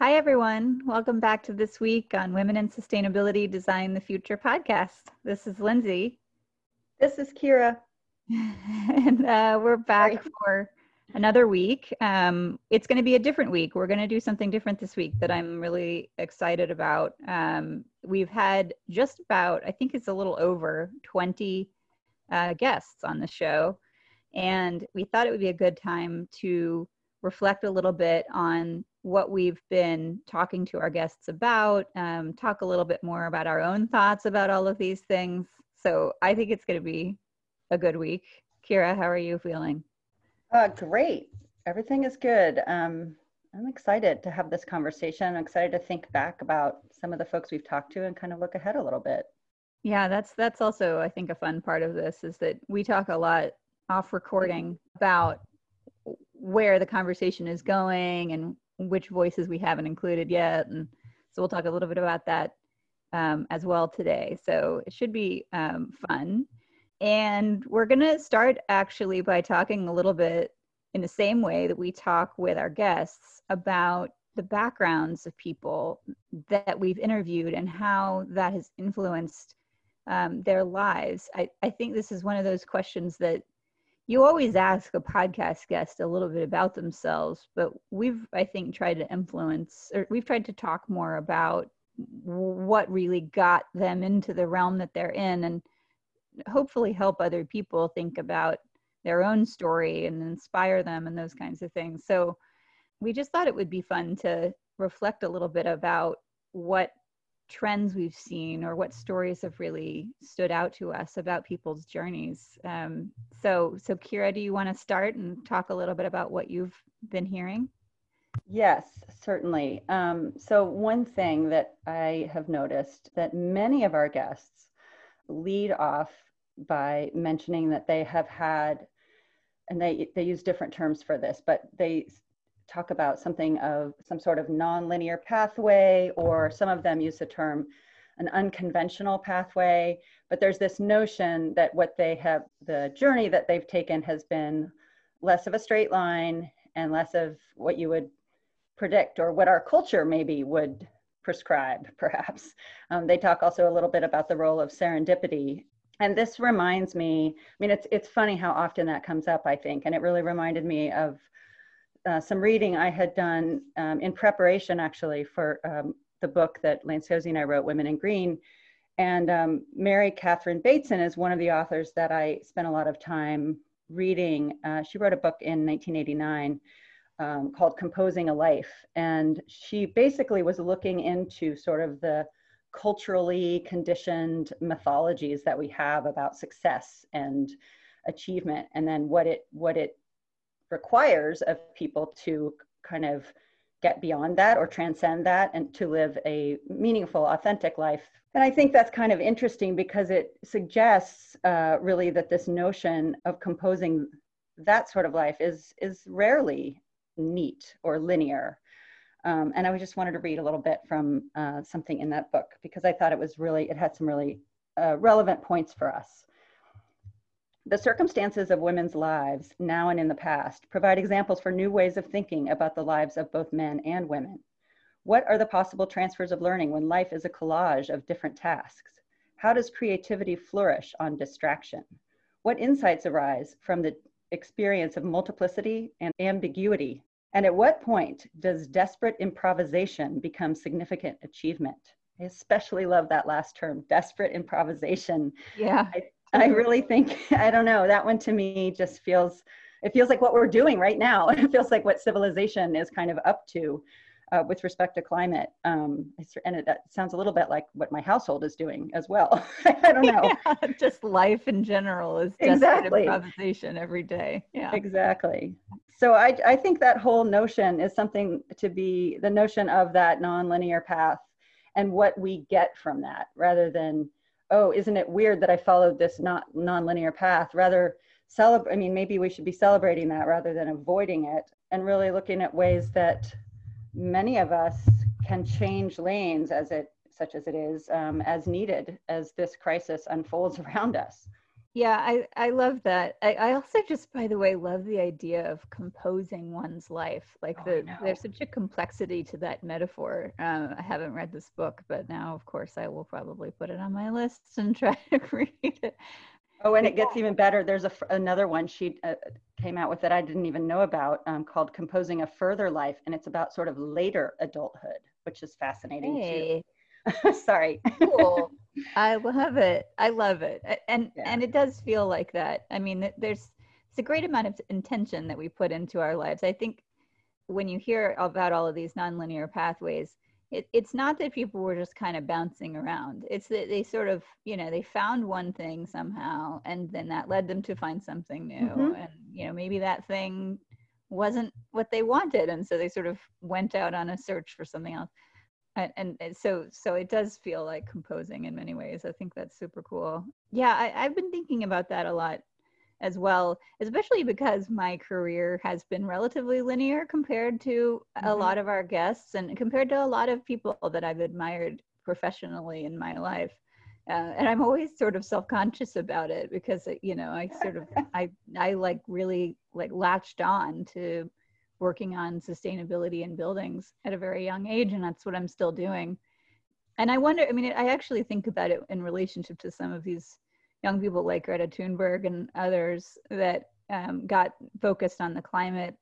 Hi, everyone. Welcome back to this week on Women in Sustainability Design the Future podcast. This is Lindsay. This is Kira. and uh, we're back Sorry. for another week. Um, it's going to be a different week. We're going to do something different this week that I'm really excited about. Um, we've had just about, I think it's a little over 20 uh, guests on the show. And we thought it would be a good time to reflect a little bit on what we've been talking to our guests about, um, talk a little bit more about our own thoughts about all of these things. So I think it's going to be a good week. Kira, how are you feeling? Uh, great. Everything is good. Um, I'm excited to have this conversation. I'm excited to think back about some of the folks we've talked to and kind of look ahead a little bit. Yeah, that's that's also I think a fun part of this is that we talk a lot off recording about where the conversation is going and which voices we haven't included yet. And so we'll talk a little bit about that um, as well today. So it should be um, fun. And we're going to start actually by talking a little bit in the same way that we talk with our guests about the backgrounds of people that we've interviewed and how that has influenced um, their lives. I, I think this is one of those questions that you always ask a podcast guest a little bit about themselves, but we've, I think, tried to influence or we've tried to talk more about what really got them into the realm that they're in and hopefully help other people think about their own story and inspire them and those kinds of things. So we just thought it would be fun to reflect a little bit about what trends we've seen or what stories have really stood out to us about people's journeys. Um, so, so Kira, do you want to start and talk a little bit about what you've been hearing? Yes, certainly. Um, so, one thing that I have noticed that many of our guests lead off by mentioning that they have had, and they they use different terms for this, but they talk about something of some sort of nonlinear pathway, or some of them use the term an unconventional pathway. But there's this notion that what they have, the journey that they've taken has been less of a straight line and less of what you would predict or what our culture maybe would prescribe, perhaps. Um, they talk also a little bit about the role of serendipity. And this reminds me, I mean, it's, it's funny how often that comes up, I think, and it really reminded me of uh, some reading I had done um, in preparation actually for um, the book that Lance Hosey and I wrote, Women in Green. And um, Mary Catherine Bateson is one of the authors that I spent a lot of time reading. Uh, she wrote a book in 1989 um, called Composing a Life. And she basically was looking into sort of the culturally conditioned mythologies that we have about success and achievement and then what it what it requires of people to kind of get beyond that or transcend that and to live a meaningful, authentic life. And I think that's kind of interesting because it suggests uh, really that this notion of composing that sort of life is is rarely neat or linear. Um, and I just wanted to read a little bit from uh, something in that book because I thought it was really it had some really uh, relevant points for us. The circumstances of women's lives, now and in the past, provide examples for new ways of thinking about the lives of both men and women. What are the possible transfers of learning when life is a collage of different tasks? How does creativity flourish on distraction? What insights arise from the experience of multiplicity and ambiguity? And at what point does desperate improvisation become significant achievement? I especially love that last term, desperate improvisation. Yeah. I, I really think, I don't know, that one to me just feels, it feels like what we're doing right now. It feels like what civilization is kind of up to uh, with respect to climate. Um, and it, it, sounds a little bit like what my household is doing as well. I don't know. Yeah, just life in general is exactly. improvisation every day. Yeah, exactly. So I, I think that whole notion is something to be the notion of that nonlinear path and what we get from that rather than oh, isn't it weird that I followed this not nonlinear path? Rather, celebrate. I mean, maybe we should be celebrating that rather than avoiding it, and really looking at ways that many of us can change lanes as it such as it is um, as needed as this crisis unfolds around us Yeah, I, I love that. I, I also just, by the way, love the idea of composing one's life. Like Oh, the there's such a complexity to that metaphor. Um, I haven't read this book, but now, of course, I will probably put it on my list and try to read it. Oh, and it gets even better. There's a, another one she uh, came out with that I didn't even know about um, called Composing a Further Life. And it's about sort of later adulthood, which is fascinating Hey, too. Sorry. cool. I love it. I love it. And Yeah. and it does feel like that. I mean, there's it's a great amount of intention that we put into our lives. I think when you hear about all of these nonlinear pathways, it, it's not that people were just kind of bouncing around. It's that they sort of, you know, they found one thing somehow, and then that led them to find something new. Mhm. And you know, maybe that thing wasn't what they wanted, and so they sort of went out on a search for something else and, and so so it does feel like composing in many ways. I think that's super cool. Yeah I, i've been thinking about that a lot as well especially because my career has been relatively linear compared to a Mhm. lot of our guests and compared to a lot of people that i've admired professionally in my life. Uh, and i'm always sort of self-conscious about it because you know i sort of i i like really like latched on to working on sustainability in buildings at a very young age and that's what i'm still doing and i wonder i mean i actually think about it in relationship to some of these young people like greta thunberg and others that um, got focused on the climate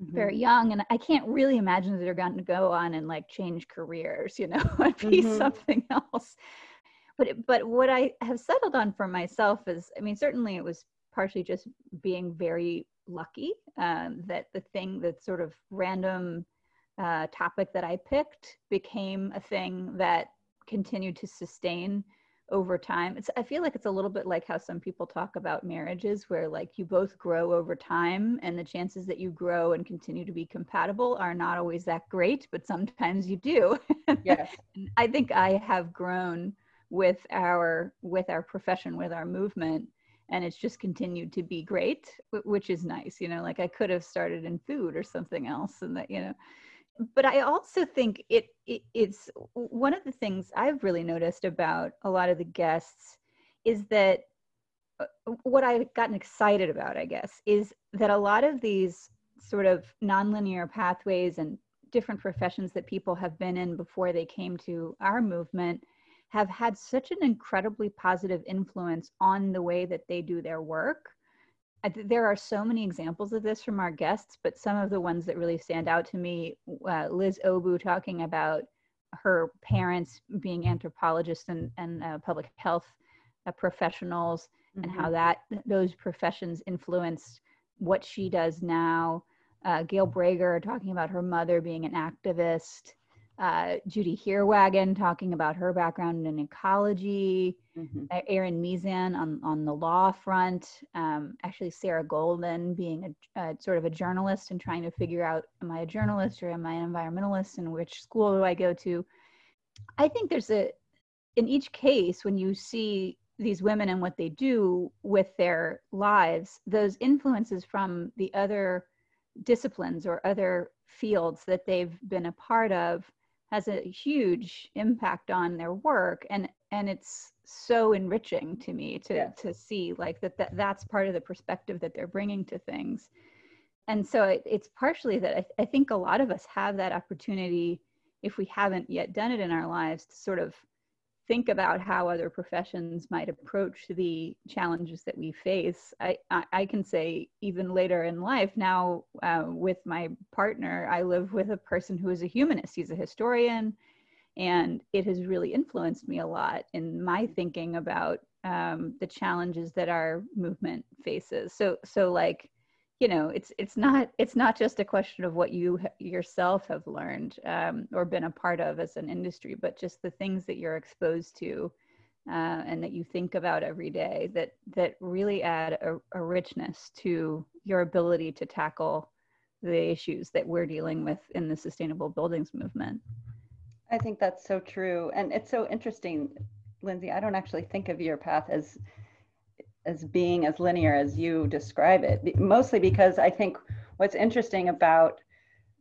Mhm. very young and i can't really imagine that they're going to go on and like change careers you know and be Mhm. something else but but what i have settled on for myself is i mean certainly it was partially just being very lucky um, that the thing that sort of random uh, topic that i picked became a thing that continued to sustain over time it's i feel like it's a little bit like how some people talk about marriages where like you both grow over time and the chances that you grow and continue to be compatible are not always that great but sometimes you do Yes. And i think i have grown with our with our profession with our movement and it's just continued to be great which is nice you know like i could have started in food or something else and that you know. But I also think it, it it's one of the things I've really noticed about a lot of the guests is that uh, what I've gotten excited about, I guess, is that a lot of these sort of nonlinear pathways and different professions that people have been in before they came to our movement have had such an incredibly positive influence on the way that they do their work th- there are so many examples of this from our guests, but some of the ones that really stand out to me, uh, Liz Ogbu talking about her parents being anthropologists and, and uh, public health uh, professionals and how Mhm. that those professions influenced what she does now. Uh, Gail Brager talking about her mother being an activist. Uh, Judy Heerwagen talking about her background in ecology. Mhm. Uh, Erin Meezan on, on the law front, um, actually Sarah Golden being a, a sort of a journalist and trying to figure out, am I a journalist or am I an environmentalist and which school do I go to? I think there's a, in each case, when you see these women and what they do with their lives, those influences from the other disciplines or other fields that they've been a part of has a huge impact on their work and and it's so enriching to me to to see like that, that that's part of the perspective that they're bringing to things. And so it, it's partially that I, I think a lot of us have that opportunity if we haven't yet done it in our lives to sort of think about how other professions might approach the challenges that we face. I, I, I can say even later in life now uh, with my partner, I live with a person who is a humanist. He's a historian, and it has really influenced me a lot in my thinking about um, the challenges that our movement faces. So so like you know it's it's not it's not just a question of what you yourself have learned um, or been a part of as an industry but just the things that you're exposed to uh, and that you think about every day that that really add a, a richness to your ability to tackle the issues that we're dealing with in the sustainable buildings movement I think that's so true. And it's so interesting, Lindsay. I don't actually think of your path as as being as linear as you describe it, mostly because I think what's interesting about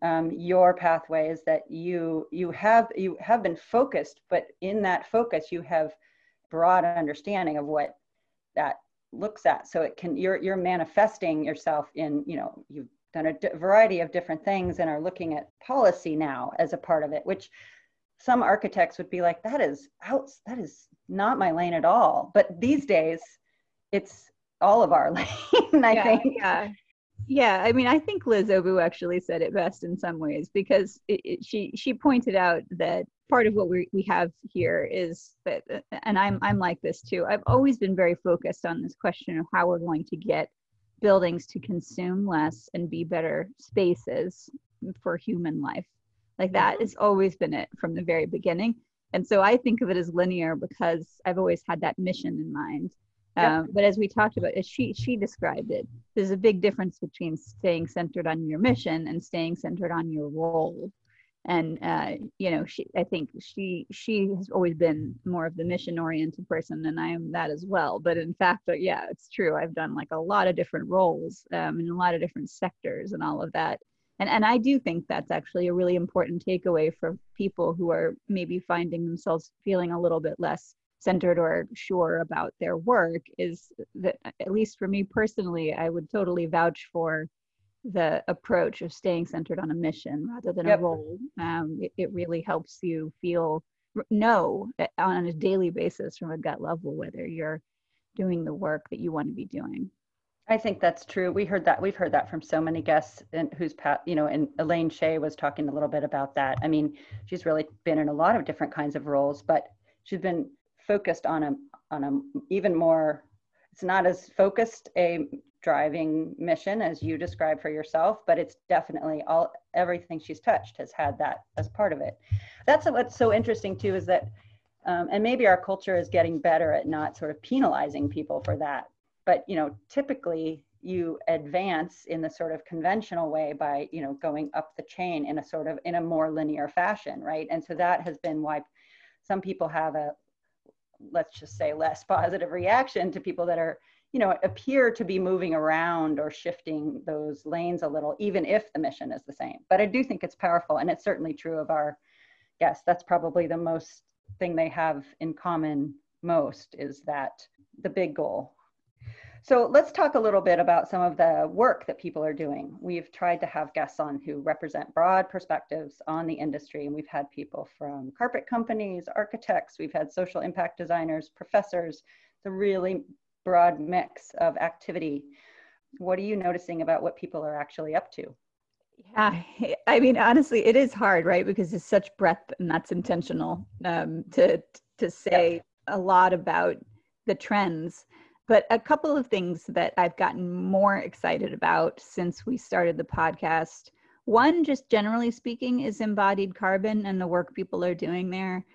um, your pathway is that you you have you have been focused, but in that focus you have broad understanding of what that looks at. So it can you're you're manifesting yourself in you know you've done a variety of different things and are looking at policy now as a part of it which some architects would be like that is out that is not my lane at all. But these days it's all of our lane i yeah, think. yeah. Yeah i mean i think liz ogbu actually said it best in some ways because it, it, she she pointed out that part of what we, we have here is that and i'm i'm like this too. I've always been very focused on this question of how we're going to get buildings to consume less and be better spaces for human life. Like that mm-hmm. has always been it from the very beginning. And so i think of it as linear because i've always had that mission in mind um, but as we talked about as she she described it there's a big difference between staying centered on your mission and staying centered on your role. And uh, you know she i think she she has always been more of the mission oriented person and i am that as well. But in fact uh, yeah it's true. I've done like a lot of different roles um, in a lot of different sectors and all of that. And and i do think that's actually a really important takeaway for people who are maybe finding themselves feeling a little bit less centered or sure about their work is that at least for me personally i would totally vouch for the approach of staying centered on a mission rather than yep. a role. Um, it, it, really helps you feel know eh, on a daily basis from a gut level whether you're doing the work that you want to be doing. I think that's true. We heard that. We've heard that from so many guests, and who's pat, you know, and Elaine Shea was talking a little bit about that. I mean, she's really been in a lot of different kinds of roles, but she's been focused on a on a even more. It's not as focused a driving mission as you described for yourself but it's definitely all everything she's touched has had that as part of it that's what's so interesting too is that um, and maybe our culture is getting better at not sort of penalizing people for that but you know typically you advance in the sort of conventional way by you know going up the chain in a sort of in a more linear fashion right and so that has been why some people have a let's just say less positive reaction to people that are you know, appear to be moving around or shifting those lanes a little, even if the mission is the same. But I do think it's powerful, and it's certainly true of our guests. That's probably the most thing they have in common most is that the big goal. So let's talk a little bit about some of the work that people are doing. We've tried to have guests on who represent broad perspectives on the industry, and we've had people from carpet companies, architects, we've had social impact designers, professors, the really broad mix of activity. What are you noticing about what people are actually up to? Yeah, I mean, honestly, it is hard, right? Because it's such breadth, and that's intentional um, to to say yep. a lot about the trends. But a couple of things that I've gotten more excited about since we started the podcast. One, just generally speaking, is embodied carbon and the work people are doing there.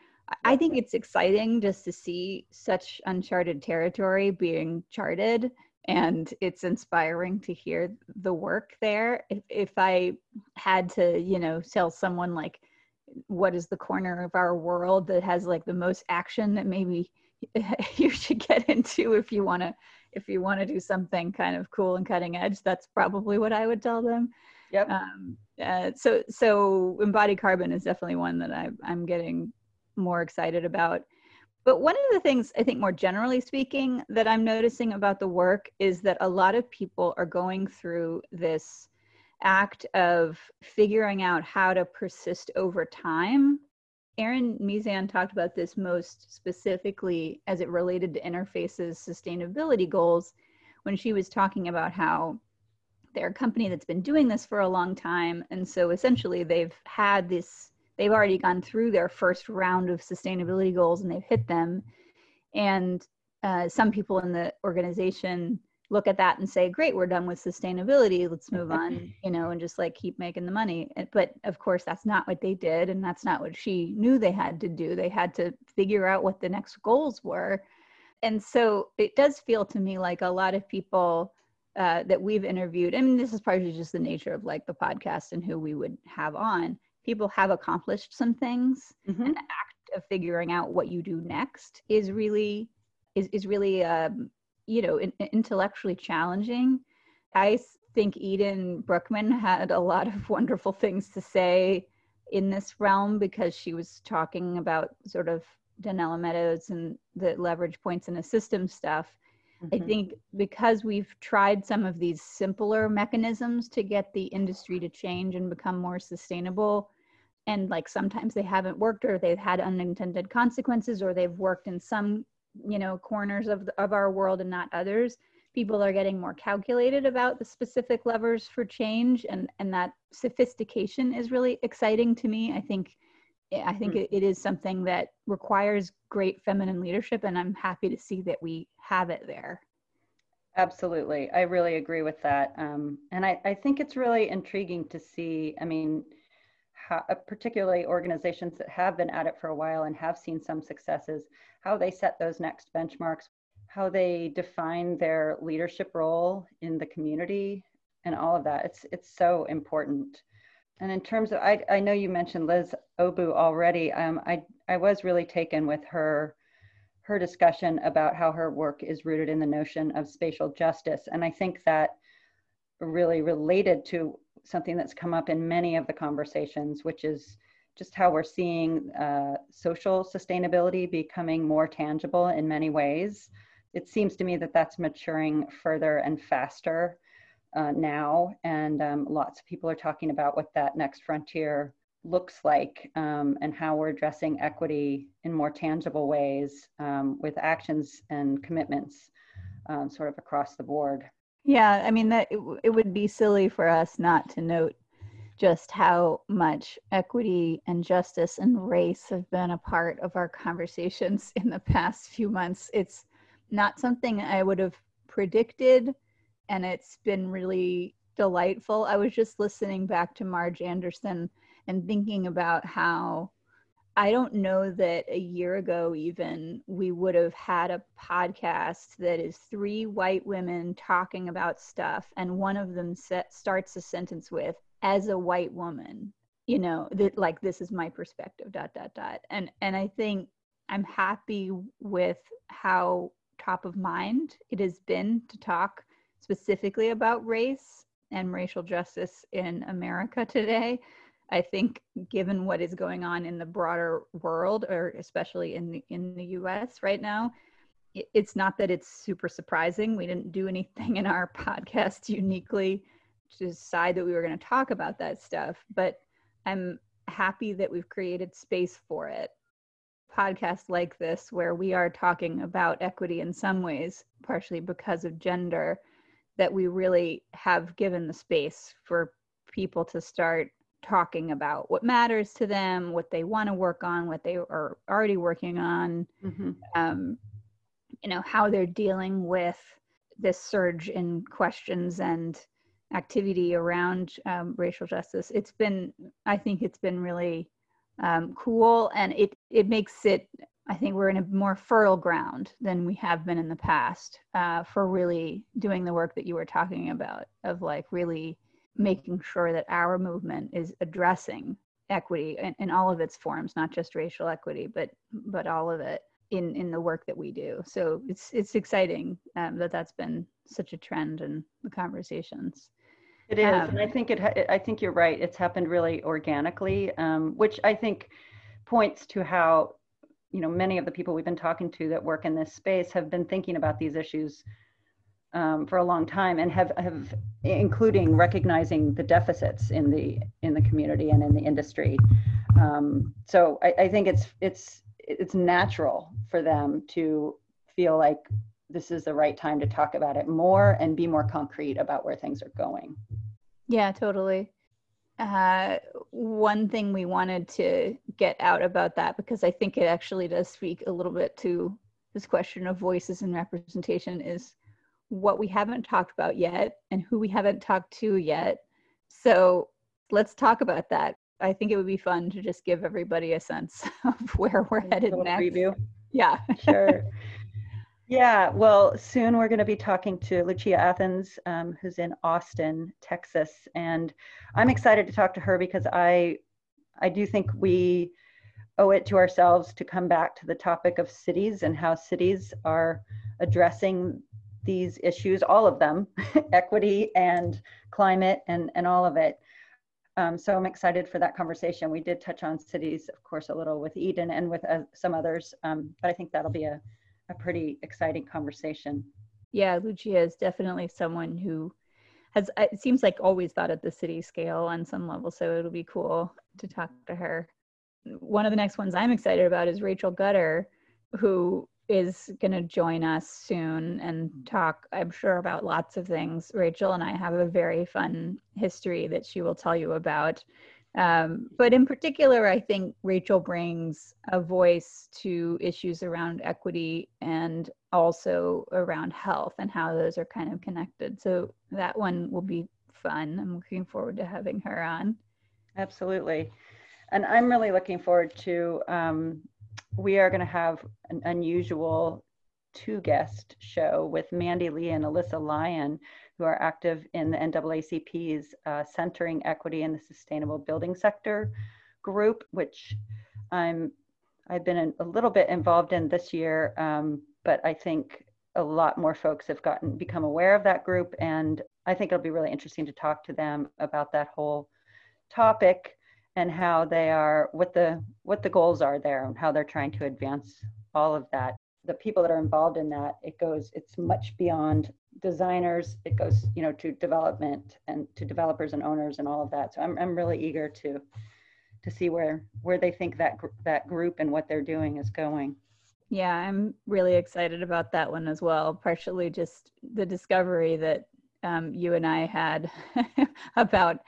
I think it's exciting just to see such uncharted territory being charted and it's inspiring to hear the work there. If, if I had to, you know, tell someone like what is the corner of our world that has like the most action that maybe you should get into if you want to if you want to do something kind of cool and cutting edge that's probably what i would tell them yep um, uh, so so embodied carbon is definitely one that I, i'm getting more excited about. But one of the things I think, more generally speaking, that I'm noticing about the work is that a lot of people are going through this act of figuring out how to persist over time. Erin Meezan talked about this most specifically as it related to Interface's sustainability goals when she was talking about how they're a company that's been doing this for a long time. And so essentially they've had this they've already gone through their first round of sustainability goals and they've hit them. And uh, some people in the organization look at that and say, great, we're done with sustainability. Let's move on, you know, and just like keep making the money. But of course, that's not what they did. And that's not what she knew they had to do. They had to figure out what the next goals were. And so it does feel to me like a lot of people uh, that we've interviewed, I mean, this is partly just the nature of like the podcast and who we would have on, people have accomplished some things mm-hmm. and the act of figuring out what you do next is really is, is really um, you know in, intellectually challenging i think eden brukman had a lot of wonderful things to say in this realm because she was talking about sort of Donella Meadows and the leverage points in a system stuff. I mm-hmm. think because we've tried some of these simpler mechanisms to get the industry to change and become more sustainable, and like sometimes they haven't worked or they've had unintended consequences or they've worked in some you know corners of, the, of our world and not others people are getting more calculated about the specific levers for change and and that sophistication is really exciting to me. I think i think mm. it, it is something that requires great feminine leadership and i'm happy to see that we have it there. Absolutely. I really agree with that. Um, and I, I think it's really intriguing to see i mean uh, particularly organizations that have been at it for a while and have seen some successes, how they set those next benchmarks, how they define their leadership role in the community, and all of that. It's it's so important. And in terms of, I, I know you mentioned Liz Ogbu already. Um, I I was really taken with her her discussion about how her work is rooted in the notion of spatial justice, and I think that really related to something that's come up in many of the conversations, which is just how we're seeing uh, social sustainability becoming more tangible in many ways. It seems to me that that's maturing further and faster uh, now, and um, lots of people are talking about what that next frontier looks like um, and how we're addressing equity in more tangible ways um, with actions and commitments um, sort of across the board. Yeah, I mean that it, it would be silly for us not to note just how much equity and justice and race have been a part of our conversations in the past few months. It's not something I would have predicted, and it's been really delightful. I was just listening back to Marge Anderson and thinking about how I don't know that a year ago, even, we would have had a podcast that is three white women talking about stuff, and one of them set, starts a sentence with, as a white woman, you know, that like this is my perspective, dot, dot, dot. And, and I think I'm happy with how top of mind it has been to talk specifically about race and racial justice in America today I think given what is going on in the broader world, or especially in the in the U.S. right now, it's not that it's super surprising. We didn't do anything in our podcast uniquely to decide that we were going to talk about that stuff, but I'm happy that we've created space for it. Podcasts like this, where we are talking about equity in some ways, partially because of gender, that we really have given the space for people to start talking about what matters to them, what they want to work on, what they are already working on, mm-hmm. um, you know, how they're dealing with this surge in questions and activity around um, racial justice. It's been, I think, it's been really um, cool, and it it makes it. I think we're in a more fertile ground than we have been in the past uh, for really doing the work that you were talking about of like really making sure that our movement is addressing equity in, in all of its forms, not just racial equity, but but all of it in in the work that we do. So it's it's exciting um, that that's been such a trend in the conversations. It is, um, and I think it. I think you're right. It's happened really organically, um, which I think points to how you know many of the people we've been talking to that work in this space have been thinking about these issues um, for a long time and have, have including recognizing the deficits in the in the community and in the industry. Um, so I, I think it's it's it's natural for them to feel like this is the right time to talk about it more and be more concrete about where things are going. Yeah, totally. Uh, one thing we wanted to get out about that, because I think it actually does speak a little bit to this question of voices and representation, is what we haven't talked about yet and who we haven't talked to yet. So let's talk about that. I think it would be fun to just give everybody a sense of where we're headed next. Preview. Yeah. sure. Yeah, well, soon we're going to be talking to Lucia Athens, um, who's in Austin, Texas, and I'm excited to talk to her because I, I do think we owe it to ourselves to come back to the topic of cities and how cities are addressing these issues, all of them, equity and climate and, and all of it. Um, so I'm excited for that conversation. We did touch on cities, of course, a little with Eden and with uh, some others, um, but I think that'll be a, a pretty exciting conversation. Yeah, Lucia is definitely someone who has it seems like always thought at the city scale on some level. So it'll be cool to talk to her. One of the next ones I'm excited about is Rachel Gutter, who is going to join us soon and talk, I'm sure, about lots of things. Rachel and I have a very fun history that she will tell you about. Um, but in particular, I think Rachel brings a voice to issues around equity and also around health and how those are kind of connected. So that one will be fun. I'm looking forward to having her on. Absolutely. And I'm really looking forward to, um, we are going to have an unusual two guest show with Mandy Lee and Alyssa Lyon who are active in the NAACP's uh, Centering Equity in the Sustainable Building Sector group, which I'm I've been a little bit involved in this year, um, but I think a lot more folks have gotten become aware of that group, and I think it'll be really interesting to talk to them about that whole topic and how they are what the what the goals are there and how they're trying to advance all of that. The people that are involved in that it goes it's much beyond designers. It goes you know to development and to developers and owners and all of that. So i'm, I'm really eager to to see where where they think that gr- that group and what they're doing is going. Yeah i'm really excited about that one as well. Partially just the discovery that um, you and i had about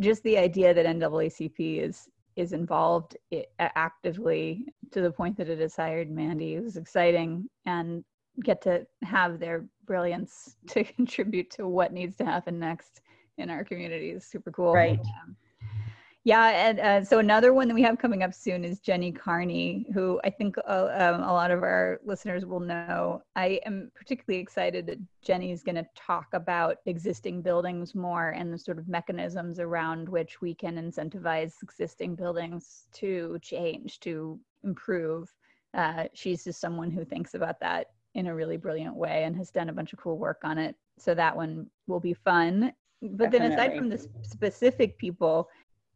just the idea that naacp is is involved actively to the point that it has hired Mandy. It was exciting and get to have their brilliance to contribute to what needs to happen next in our community is super cool. Right. Um, yeah, and uh, so another one that we have coming up soon is Jenny Carney, who I think uh, um, a lot of our listeners will know. I am particularly excited that Jenny is going to talk about existing buildings more and the sort of mechanisms around which we can incentivize existing buildings to change, to improve. Uh, she's just someone who thinks about that in a really brilliant way and has done a bunch of cool work on it. So that one will be fun. But Definitely. then aside from the specific people,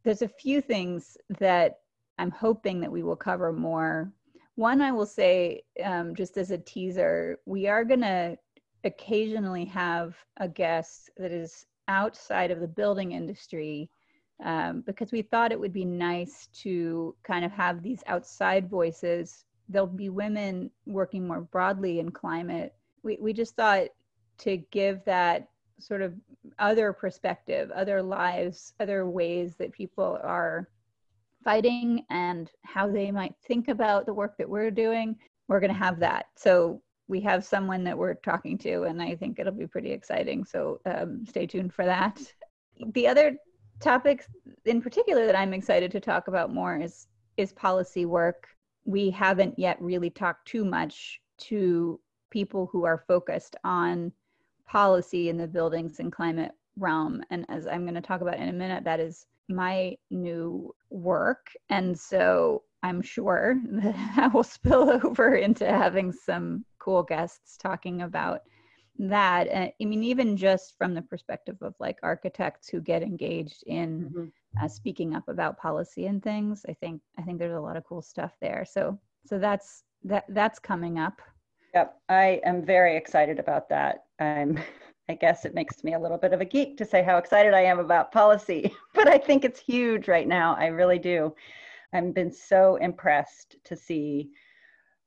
there's a few things that I'm hoping that we will cover more. One, I will say, um, just as a teaser, we are going to occasionally have a guest that is outside of the building industry um, because we thought it would be nice to kind of have these outside voices. There'll be women working more broadly in climate. We, we just thought to give that sort of other perspective, other lives, other ways that people are fighting and how they might think about the work that we're doing, we're going to have that. So we have someone that we're talking to, and I think it'll be pretty exciting. So um, stay tuned for that. The other topics in particular that I'm excited to talk about more is is policy work. We haven't yet really talked too much to people who are focused on policy in the buildings and climate realm. And as I'm going to talk about in a minute, that is my new work. And so I'm sure that I will spill over into having some cool guests talking about that. Uh, I mean, even just from the perspective of like architects who get engaged in mm-hmm. uh, speaking up about policy and things, I think I think there's a lot of cool stuff there. So so that's that that's coming up. Yep, I am very excited about that. I'm, I guess it makes me a little bit of a geek to say how excited I am about policy, but I think it's huge right now. I really do. I've been so impressed to see.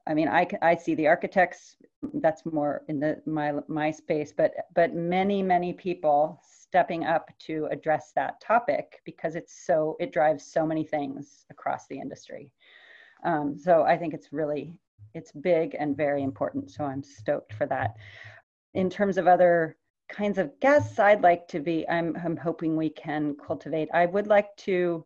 I mean, I, I see the architects. That's more in the my my space, but but many many people stepping up to address that topic because it's so it drives so many things across the industry. Um, so I think it's really it's big and very important. So I'm stoked for that. In terms of other kinds of guests I'd like to be, I'm, I'm hoping we can cultivate. I would like to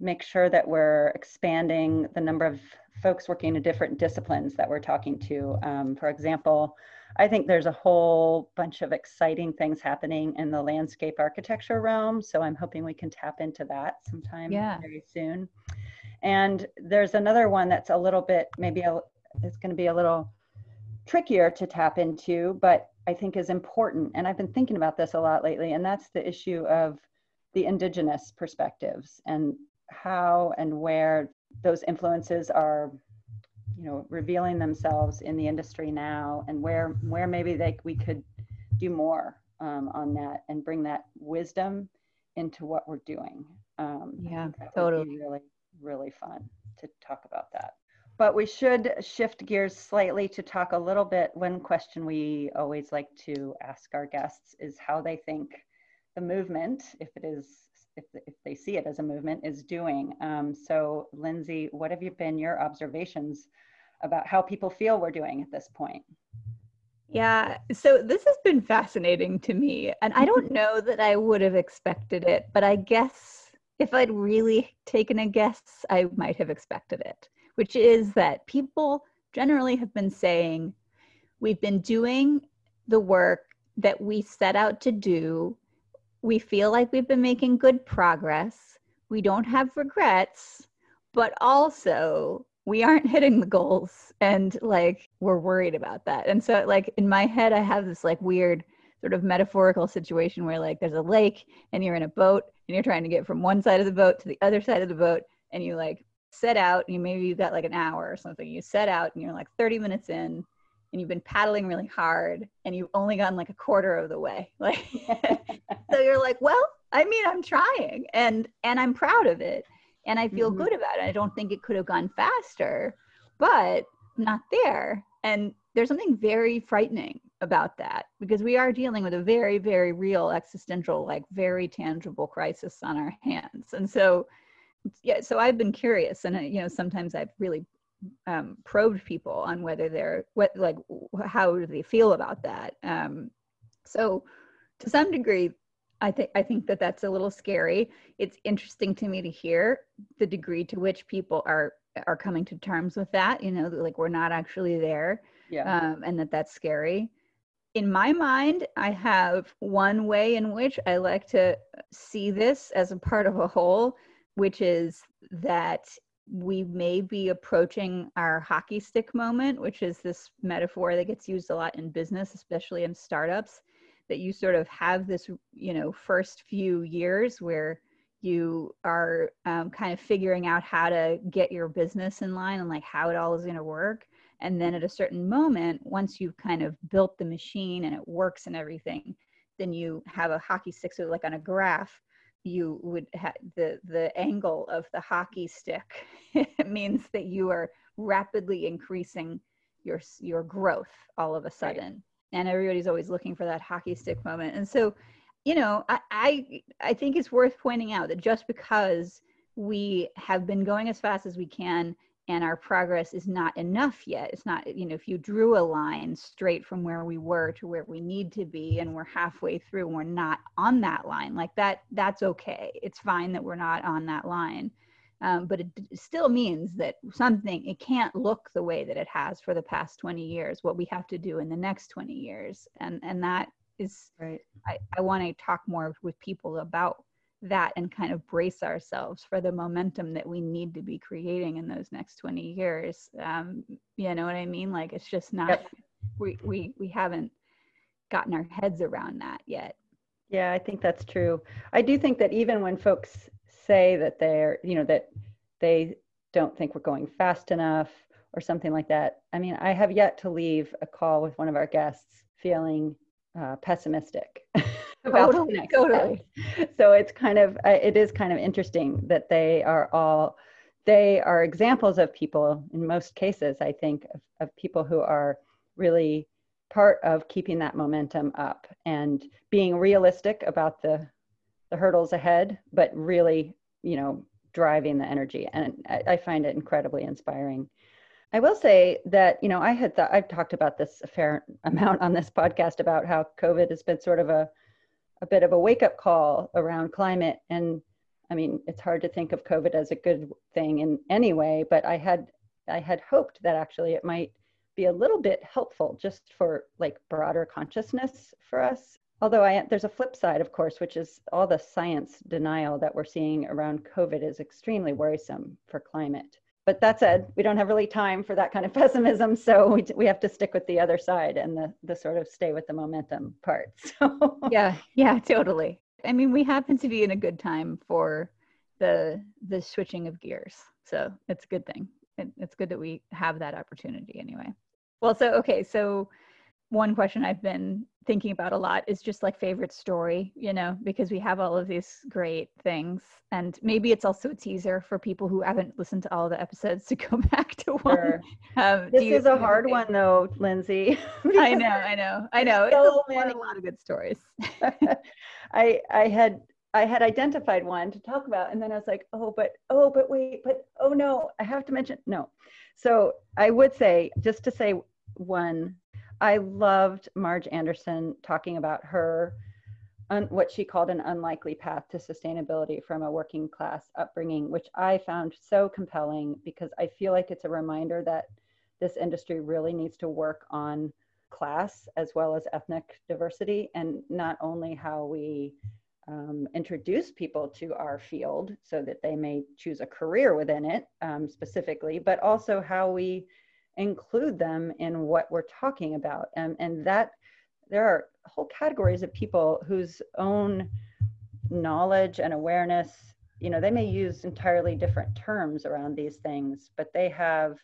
make sure that we're expanding the number of folks working in different disciplines that we're talking to. Um, for example, I think there's a whole bunch of exciting things happening in the landscape architecture realm. So I'm hoping we can tap into that sometime yeah. very soon. And there's another one that's a little bit maybe a, is going to be a little trickier to tap into, but I think is important. And I've been thinking about this a lot lately, and that's the issue of the indigenous perspectives and how and where those influences are you know revealing themselves in the industry now and where where maybe they we could do more um, on that and bring that wisdom into what we're doing. Um, yeah totally. really really fun to talk about that but we should shift gears slightly to talk a little bit one question we always like to ask our guests is how they think the movement if it is if, if they see it as a movement is doing um, so lindsay what have you been your observations about how people feel we're doing at this point. Yeah, so this has been fascinating to me. And I don't know that I would have expected it, but I guess if I'd really taken a guess, I might have expected it, which is that people generally have been saying, we've been doing the work that we set out to do. We feel like we've been making good progress. We don't have regrets, but also we aren't hitting the goals and like we're worried about that and so like in my head i have this like weird sort of metaphorical situation where like there's a lake and you're in a boat and you're trying to get from one side of the boat to the other side of the boat and you like set out and you maybe you've got like an hour or something you set out and you're like 30 minutes in and you've been paddling really hard and you've only gotten like a quarter of the way like so you're like well i mean i'm trying and and i'm proud of it and I feel mm-hmm. good about it. I don't think it could have gone faster, but not there. And there's something very frightening about that because we are dealing with a very, very real existential, like very tangible crisis on our hands. And so, yeah, so I've been curious, and uh, you know, sometimes I've really um, probed people on whether they're what, like, how do they feel about that. Um, so, to some degree, I think I think that that's a little scary. It's interesting to me to hear the degree to which people are are coming to terms with that. You know, like we're not actually there, yeah, um, and that that's scary. In my mind, I have one way in which I like to see this as a part of a whole, which is that we may be approaching our hockey stick moment, which is this metaphor that gets used a lot in business, especially in startups that you sort of have this you know first few years where you are um, kind of figuring out how to get your business in line and like how it all is going to work. And then at a certain moment once you've kind of built the machine and it works and everything then you have a hockey stick so like on a graph you would have the the angle of the hockey stick means that you are rapidly increasing your your growth all of a sudden. And everybody's always looking for that hockey stick moment. And so you know I, I i think it's worth pointing out that just because we have been going as fast as we can and our progress is not enough yet. It's not you know if you drew a line straight from where we were to where we need to be and we're halfway through and we're not on that line like that that's okay. It's fine that we're not on that line. Um, but it still means that something it can't look the way that it has for the past 20 years what we have to do in the next 20 years. And and that is right. I, I want to talk more with people about that and kind of brace ourselves for the momentum that we need to be creating in those next 20 years um, you know what i mean like it's just not yep. we, we we haven't gotten our heads around that yet yeah i think that's true i do think that even when folks say that they're, you know, that they don't think we're going fast enough or something like that. I mean, I have yet to leave a call with one of our guests feeling uh, pessimistic about totally, the next totally. Step. So it's kind of, uh, it is kind of interesting that they are all, they are examples of people in most cases, I think, of, of people who are really part of keeping that momentum up and being realistic about the the hurdles ahead, but really you know driving the energy and I, I, find it incredibly inspiring i will say that you know i had thought i've talked about this a fair amount on this podcast about how covid has been sort of a a bit of a wake up call around climate and i mean it's hard to think of covid as a good thing in any way but i had i had hoped that actually it might be a little bit helpful just for like broader consciousness for us although I, there's a flip side, of course, which is all the science denial that we're seeing around COVID is extremely worrisome for climate. But that said, we don't have really time for that kind of pessimism, so we, we have to stick with the other side and the the sort of stay with the momentum part. So yeah, yeah, totally. I mean, we happen to be in a good time for the the switching of gears, so it's a good thing. it, it's good that we have that opportunity anyway. Well, so okay, so one question I've been thinking about a lot is just like favorite story, you know, because we have all of these great things. And maybe it's also a teaser for people who haven't listened to all the episodes to go back to one. Sure. Um, this is a hard one though, Lindsay. I know, I know, I know. So it's a, a lot of good stories. I I had I had identified one to talk about, and then I was like, oh, but oh, but wait, but oh no, I have to mention no. So I would say, just to say one I loved Marge Anderson talking about her un, what she called an unlikely path to sustainability from a working class upbringing, which I found so compelling because I feel like it's a reminder that this industry really needs to work on class as well as ethnic diversity and not only how we um, introduce people to our field so that they may choose a career within it um, specifically, but also how we include them in what we're talking about. And, that there are whole categories of people whose own knowledge and awareness, you know, they may use entirely different terms around these things, but they have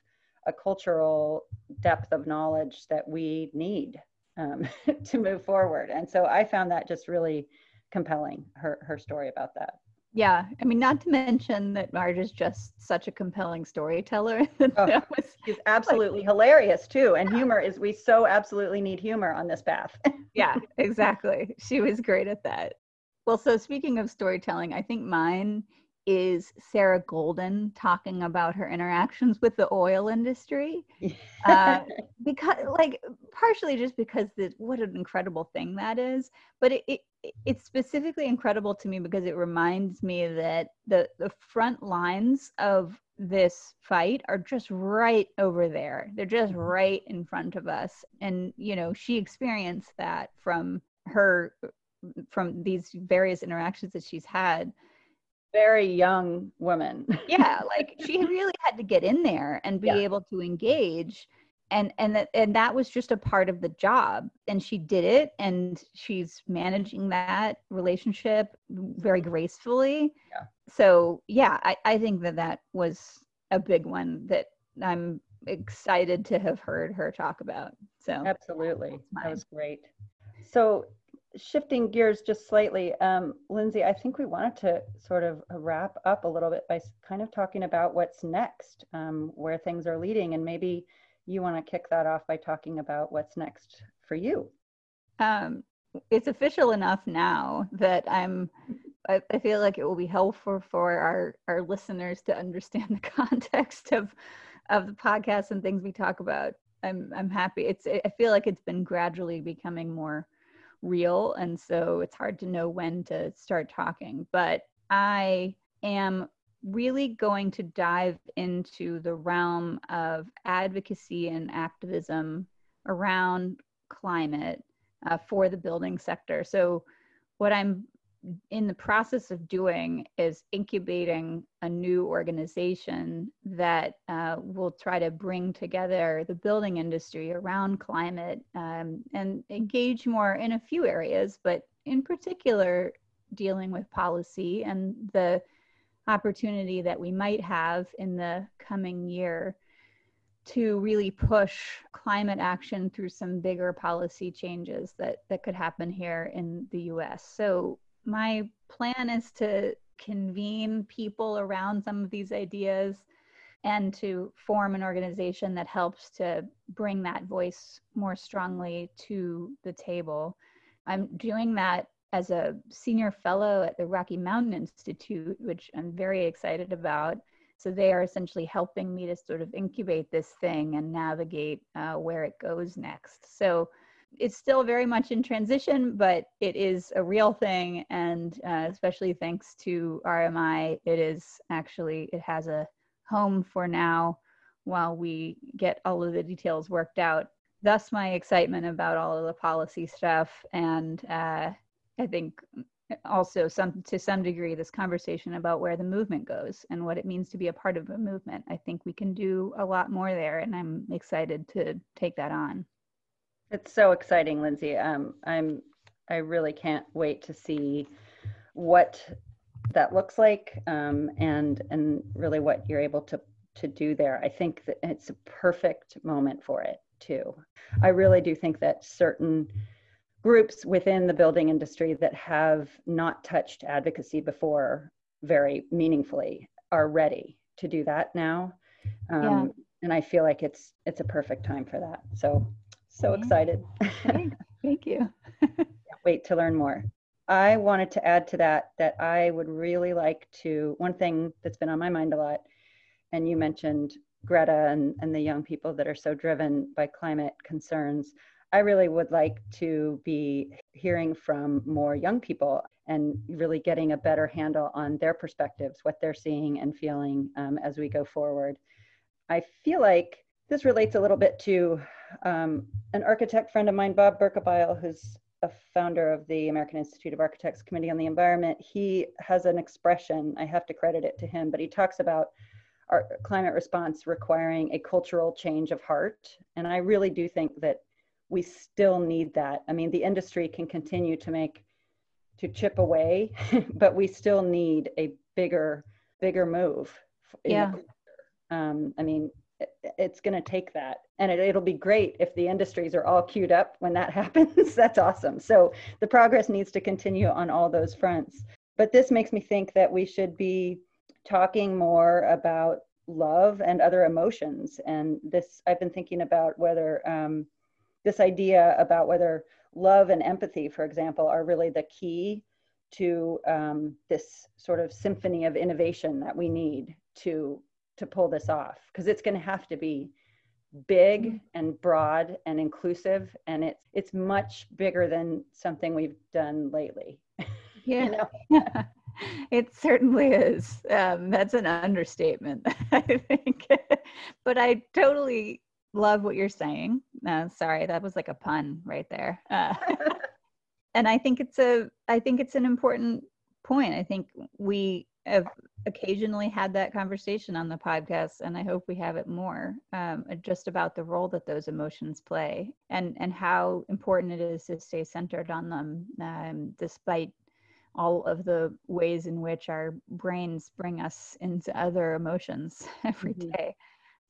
a cultural depth of knowledge that we need um, to move forward. And so I found that just really compelling, her, her story about that. Yeah, I mean, not to mention that Marge is just such a compelling storyteller. oh, was, she's absolutely like, hilarious too, and humor is we so absolutely need humor on this path. yeah, exactly. She was great at that. Well, so speaking of storytelling, I think mine is Sarah Golden talking about her interactions with the oil industry. uh, because, like, partially just because this, what an incredible thing that is, but it, it it's specifically incredible to me because it reminds me that the the front lines of this fight are just right over there. They're just mm-hmm. right in front of us. And you know, she experienced that from her from these various interactions that she's had very young woman. yeah, like she really had to get in there and be yeah. able to engage and and that and that was just a part of the job and she did it and she's managing that relationship very gracefully yeah. so yeah I, I think that that was a big one that i'm excited to have heard her talk about so absolutely that was great so shifting gears just slightly um, lindsay i think we wanted to sort of wrap up a little bit by kind of talking about what's next um, where things are leading and maybe you want to kick that off by talking about what's next for you. Um, it's official enough now that I'm. I, I feel like it will be helpful for our our listeners to understand the context of of the podcast and things we talk about. I'm I'm happy. It's I feel like it's been gradually becoming more real, and so it's hard to know when to start talking. But I am really going to dive into the realm of advocacy and activism around climate uh, for the building sector. So, what I'm in the process of doing is incubating a new organization that uh, will try to bring together the building industry around climate um, and engage more in a few areas, but in particular, dealing with policy and the opportunity that we might have in the coming year to really push climate action through some bigger policy changes that, that could happen here in the US. So, my plan is to convene people around some of these ideas and to form an organization that helps to bring that voice more strongly to the table. I'm doing that as a senior fellow at the Rocky Mountain Institute, which I'm very excited about. So they are essentially helping me to sort of incubate this thing and navigate uh, where it goes next. So it's still very much in transition, but it is a real thing. And uh, especially thanks to RMI, it is actually, it has a home for now while we get all of the details worked out. Thus, my excitement about all of the policy stuff and uh, I think also some to some degree this conversation about where the movement goes and what it means to be a part of a movement. I think we can do a lot more there, and I'm excited to take that on. It's so exciting, Lindsay. Um, I'm I really can't wait to see what that looks like um, and and really what you're able to to do there. I think that it's a perfect moment for it too. I really do think that certain groups within the building industry that have not touched advocacy before very meaningfully are ready to do that now. Um, yeah. And I feel like it's it's a perfect time for that. So so yeah. excited. Thank you. wait to learn more. I wanted to add to that that I would really like to one thing that's been on my mind a lot, and you mentioned Greta and, and the young people that are so driven by climate concerns. I really would like to be hearing from more young people and really getting a better handle on their perspectives, what they're seeing and feeling um, as we go forward. I feel like this relates a little bit to um, an architect friend of mine, Bob Berkebile, who's a founder of the American Institute of Architects Committee on the Environment. He has an expression, I have to credit it to him, but he talks about our climate response requiring a cultural change of heart. And I really do think that we still need that. I mean, the industry can continue to make to chip away, but we still need a bigger, bigger move. Yeah. Um, I mean, it's going to take that, and it, it'll be great if the industries are all queued up when that happens. That's awesome. So the progress needs to continue on all those fronts. But this makes me think that we should be talking more about love and other emotions. And this, I've been thinking about whether um, this idea about whether love and empathy, for example, are really the key to um, this sort of symphony of innovation that we need to to pull this off because it's going to have to be big mm-hmm. and broad and inclusive and it's it's much bigger than something we've done lately yeah you know? it certainly is um, that's an understatement i think but i totally love what you're saying. Uh, sorry, that was like a pun right there. Uh, and I think it's a, I think it's an important point. I think we have occasionally had that conversation on the podcast, and I hope we have it more, um, just about the role that those emotions play and and how important it is to stay centered on them, um, despite all of the ways in which our brains bring us into other emotions every mm-hmm. day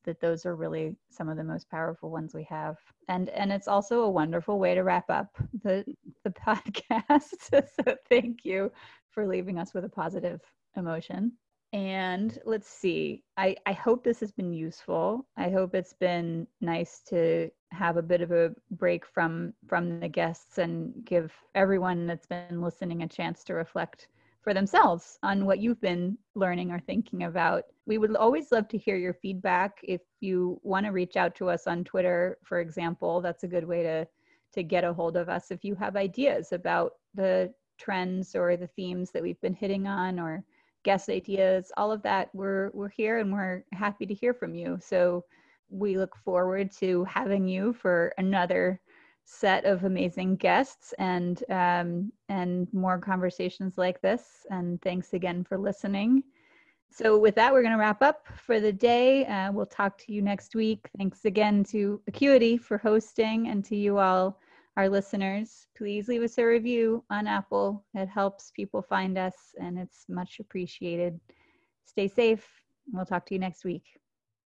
that those are really some of the most powerful ones we have and and it's also a wonderful way to wrap up the the podcast so thank you for leaving us with a positive emotion and let's see i i hope this has been useful i hope it's been nice to have a bit of a break from from the guests and give everyone that's been listening a chance to reflect for themselves on what you've been learning or thinking about. We would always love to hear your feedback. If you want to reach out to us on Twitter, for example, that's a good way to to get a hold of us. If you have ideas about the trends or the themes that we've been hitting on or guest ideas, all of that, we're we're here and we're happy to hear from you. So we look forward to having you for another set of amazing guests and um, and more conversations like this. And thanks again for listening. So with that, we're going to wrap up for the day. Uh, we'll talk to you next week. Thanks again to Acuity for hosting and to you all, our listeners. Please leave us a review on Apple. It helps people find us and it's much appreciated. Stay safe. We'll talk to you next week.